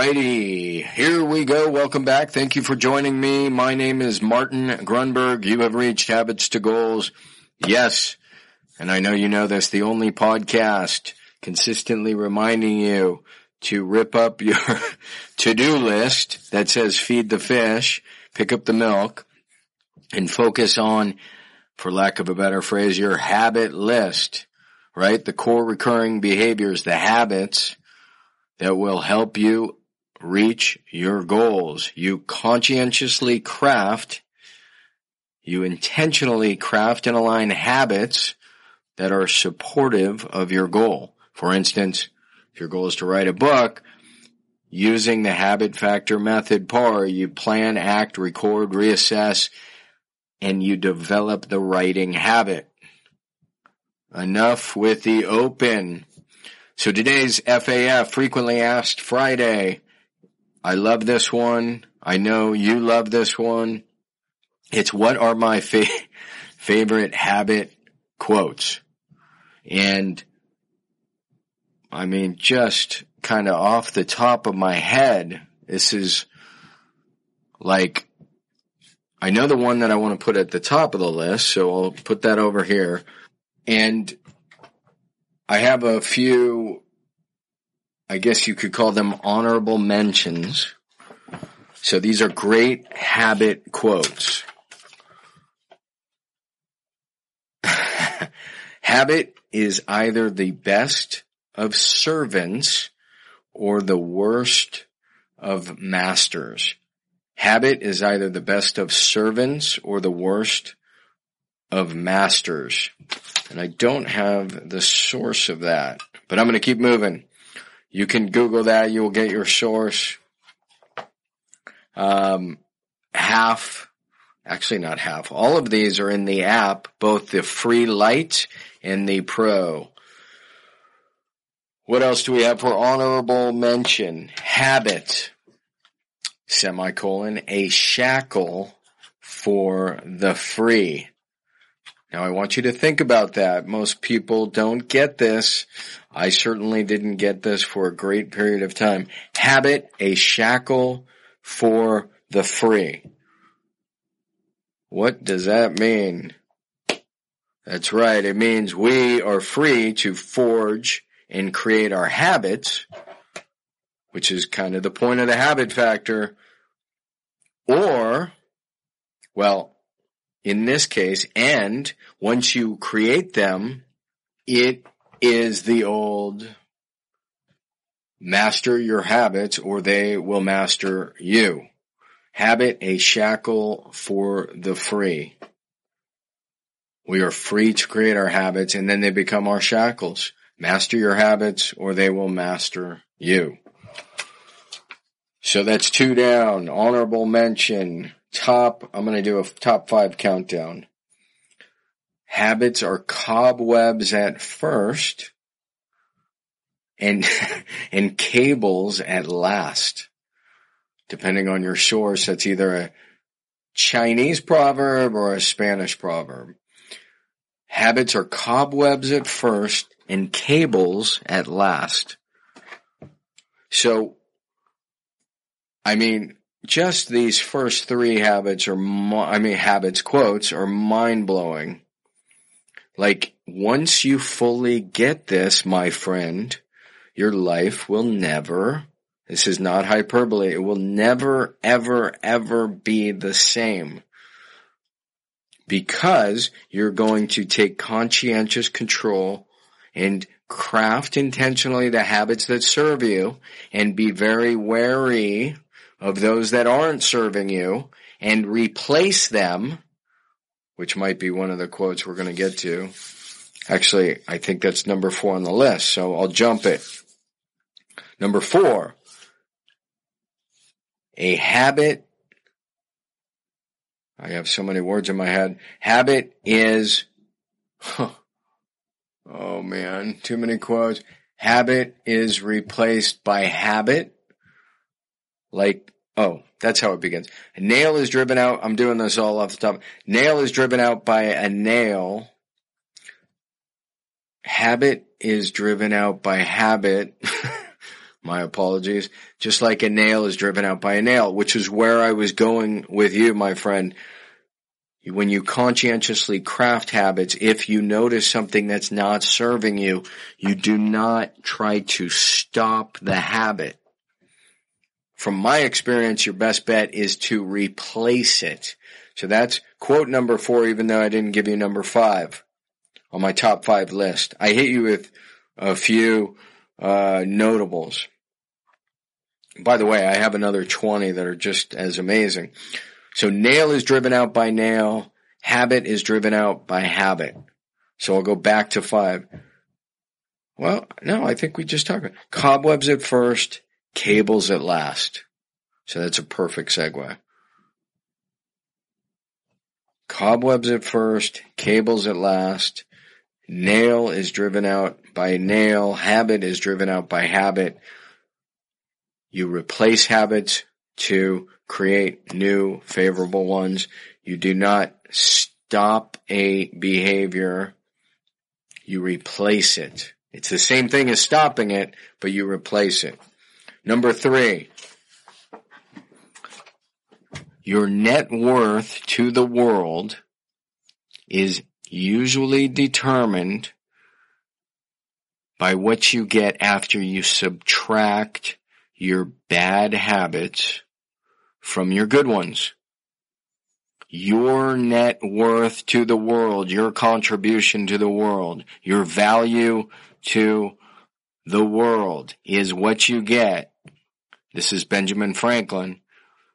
Alrighty, here we go. Welcome back. Thank you for joining me. My name is Martin Grunberg. You have reached Habits to Goals. Yes, and I know you know this, the only podcast consistently reminding you to rip up your to-do list that says feed the fish, pick up the milk, and focus on, for lack of a better phrase, your habit list, right? The core recurring behaviors, the habits that will help you reach your goals. You conscientiously craft, you intentionally craft and align habits that are supportive of your goal. For instance, if your goal is to write a book, using the habit factor method PAR, you plan, act, record, reassess, and you develop the writing habit. Enough with the open. So today's FAF, frequently asked Friday. I love this one. I know you love this one. It's what are my fa- favorite habit quotes? And I mean, just kind of off the top of my head, this is like, I know the one that I want to put at the top of the list, so I'll put that over here. And I have a few, I guess you could call them honorable mentions. So these are great habit quotes. habit is either the best of servants or the worst of masters. Habit is either the best of servants or the worst of masters. And I don't have the source of that, but I'm going to keep moving. You can Google that. You will get your source. Um, half, actually not half. All of these are in the app, both the free light and the pro. What else do we have for honorable mention? Habit, semicolon, a shackle for the free. Now I want you to think about that. Most people don't get this. I certainly didn't get this for a great period of time. Habit, a shackle for the free. What does that mean? That's right. It means we are free to forge and create our habits, which is kind of the point of the habit factor. Or, well, in this case, and once you create them, it is the old master your habits or they will master you. Habit a shackle for the free. We are free to create our habits and then they become our shackles. Master your habits or they will master you. So that's two down. Honorable mention top, I'm going to do a top five countdown. Habits are cobwebs at first and, and cables at last. Depending on your source, that's either a Chinese proverb or a Spanish proverb. Habits are cobwebs at first and cables at last. So, I mean, just these first three habits are, I mean, habits quotes are mind blowing. Like, once you fully get this, my friend, your life will never, this is not hyperbole, it will never, ever, ever be the same. Because you're going to take conscientious control and craft intentionally the habits that serve you and be very wary of those that aren't serving you and replace them, which might be one of the quotes we're going to get to. Actually, I think that's number four on the list, so I'll jump it. Number four, a habit, I have so many words in my head. Habit is, huh, oh man, too many quotes. Habit is replaced by habit. Like, oh, that's how it begins. A nail is driven out. I'm doing this all off the top. Nail is driven out by a nail. Habit is driven out by habit. My apologies. Just like a nail is driven out by a nail, which is where I was going with you, my friend. When you conscientiously craft habits, if you notice something that's not serving you, you do not try to stop the habit. From my experience, your best bet is to replace it. So that's quote number four, even though I didn't give you number five on my top five list. I hit you with a few uh, notables. By the way, I have another 20 that are just as amazing. So nail is driven out by nail. Habit is driven out by habit. So I'll go back to five. Well, no, I think we just talked about cobwebs at first, cables at last. So that's a perfect segue. Cobwebs at first, cables at last. Nail is driven out by nail. Habit is driven out by habit. You replace habits to create new favorable ones. You do not stop a behavior. You replace it. It's the same thing as stopping it, but you replace it. Number three, your net worth to the world is usually determined by what you get after you subtract your bad habits from your good ones. Your net worth to the world, your contribution to the world, your value to the world is what you get. This is Benjamin Franklin.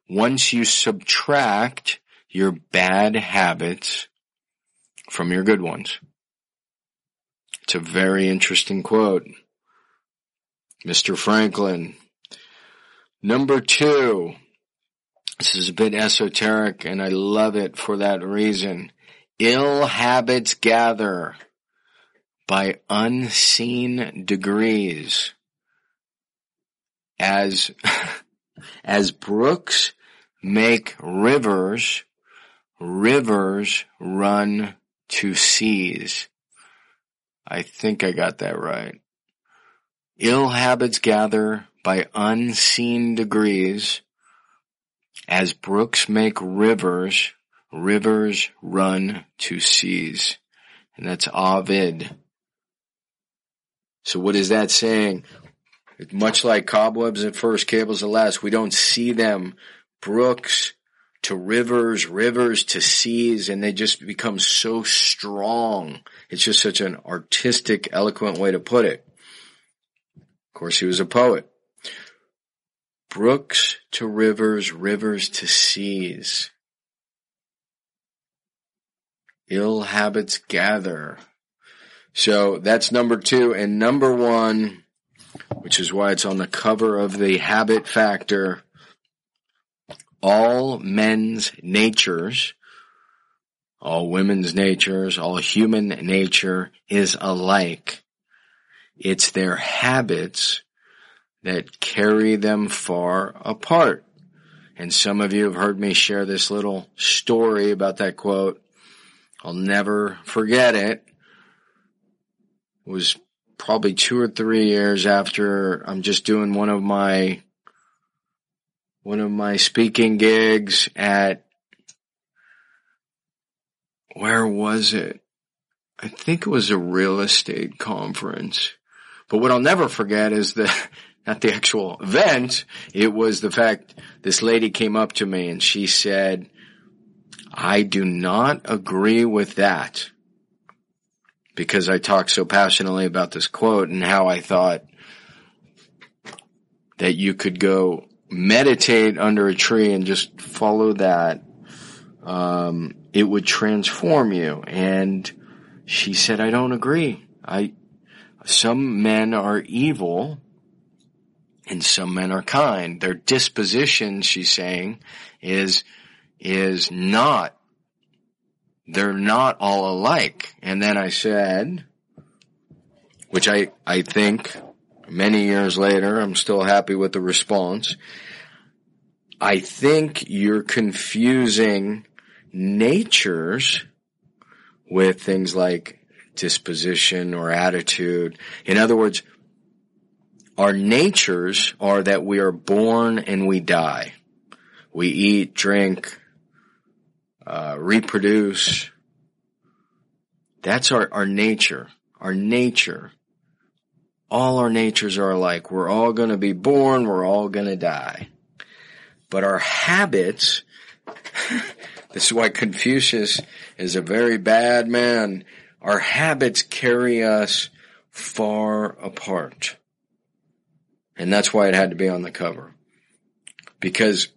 Once you subtract your bad habits from your good ones. It's a very interesting quote. Mr. Franklin. Number two. This is a bit esoteric and I love it for that reason. Ill habits gather by unseen degrees. As, as brooks make rivers, rivers run to seas. I think I got that right. Ill habits gather by unseen degrees. As brooks make rivers, rivers run to seas. And that's Ovid. So what is that saying? Much like cobwebs at first, cables at last, we don't see them. Brooks to rivers, rivers to seas, and they just become so strong. It's just such an artistic, eloquent way to put it. Of course, he was a poet. Brooks to rivers, rivers to seas. Ill habits gather. So that's number two. And number one, which is why it's on the cover of the habit factor, all men's natures, all women's natures, all human nature is alike. It's their habits that carry them far apart. And some of you have heard me share this little story about that quote. I'll never forget it. It was probably two or three years after I'm just doing one of my one of my speaking gigs at where was it? I think it was a real estate conference. But what I'll never forget is the not the actual event. It was the fact this lady came up to me and she said, I do not agree with that because I talked so passionately about this quote and how I thought that you could go meditate under a tree and just follow that, um, it would transform you. And she said, I don't agree. I, some men are evil and some men are kind. Their disposition, she's saying, is, is not they're not all alike. And then I said, which I, I think many years later, I'm still happy with the response. I think you're confusing natures with things like disposition or attitude. In other words, our natures are that we are born and we die. We eat, drink, uh, reproduce. That's our, our nature. Our nature. All our natures are alike. We're all going to be born. We're all going to die. But our habits, this is why Confucius is a very bad man. Our habits carry us far apart. And that's why it had to be on the cover. Because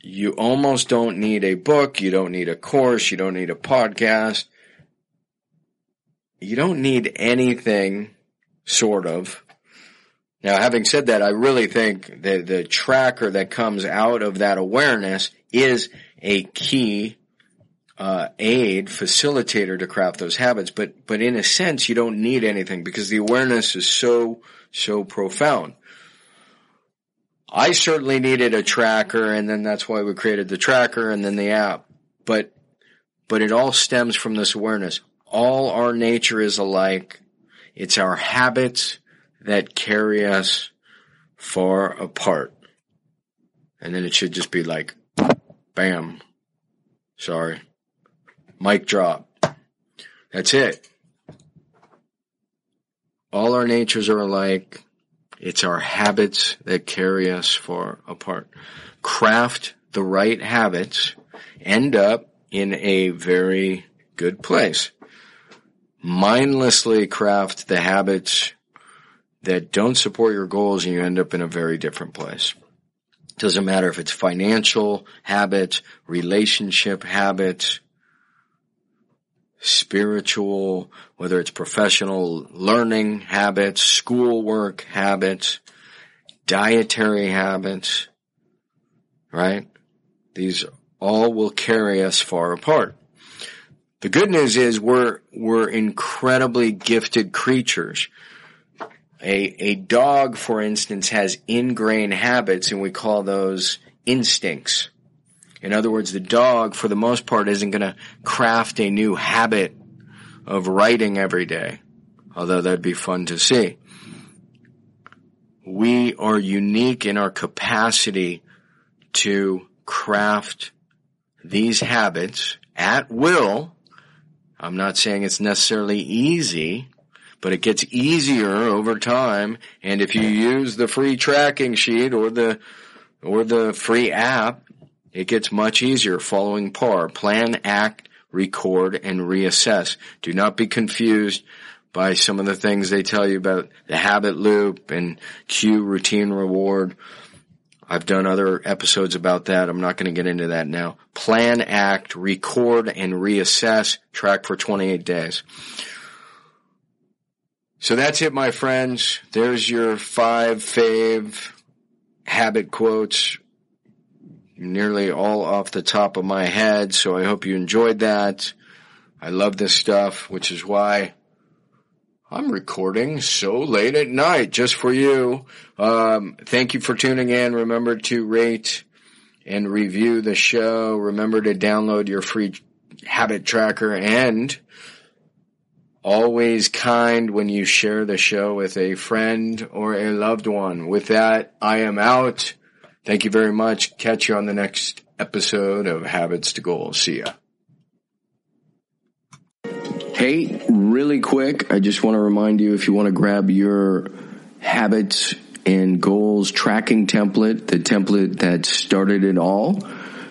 you almost don't need a book, you don't need a course, you don't need a podcast. You don't need anything, sort of. Now, having said that, I really think that the tracker that comes out of that awareness is a key uh, aid, facilitator to craft those habits. But, but in a sense, you don't need anything because the awareness is so, so profound. I certainly needed a tracker and then that's why we created the tracker and then the app. But, but it all stems from this awareness. All our nature is alike. It's our habits that carry us far apart. And then it should just be like, bam. Sorry. Mic drop. That's it. All our natures are alike. It's our habits that carry us far apart. Craft the right habits, end up in a very good place. Mindlessly craft the habits that don't support your goals and you end up in a very different place. Doesn't matter if it's financial habits, relationship habits, spiritual, whether it's professional learning habits, schoolwork habits, dietary habits, right? These all will carry us far apart. The good news is we're, we're incredibly gifted creatures. A, a dog, for instance, has ingrained habits and we call those instincts. In other words, the dog, for the most part, isn't going to craft a new habit of writing every day, although that'd be fun to see. We are unique in our capacity to craft these habits at will. I'm not saying it's necessarily easy, but it gets easier over time. And if you use the free tracking sheet or the, or the free app, it gets much easier following PAR. Plan, act, record, and reassess. Do not be confused by some of the things they tell you about the habit loop and cue, routine, reward. I've done other episodes about that. I'm not going to get into that now. Plan, act, record, and reassess. Track for 28 days. So that's it, my friends. There's your five fave habit quotes nearly all off the top of my head, so I hope you enjoyed that. I love this stuff, which is why I'm recording so late at night just for you. Um, thank you for tuning in. Remember to rate and review the show. Remember to download your free habit tracker and always kind when you share the show with a friend or a loved one. With that, I am out. Thank you very much. Catch you on the next episode of Habits to Goals. See ya. Hey, really quick, I just want to remind you if you want to grab your habits and goals tracking template, the template that started it all,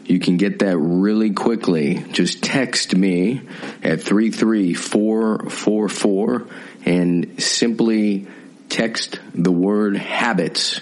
you can get that really quickly. Just text me at 33444 and simply text the word habits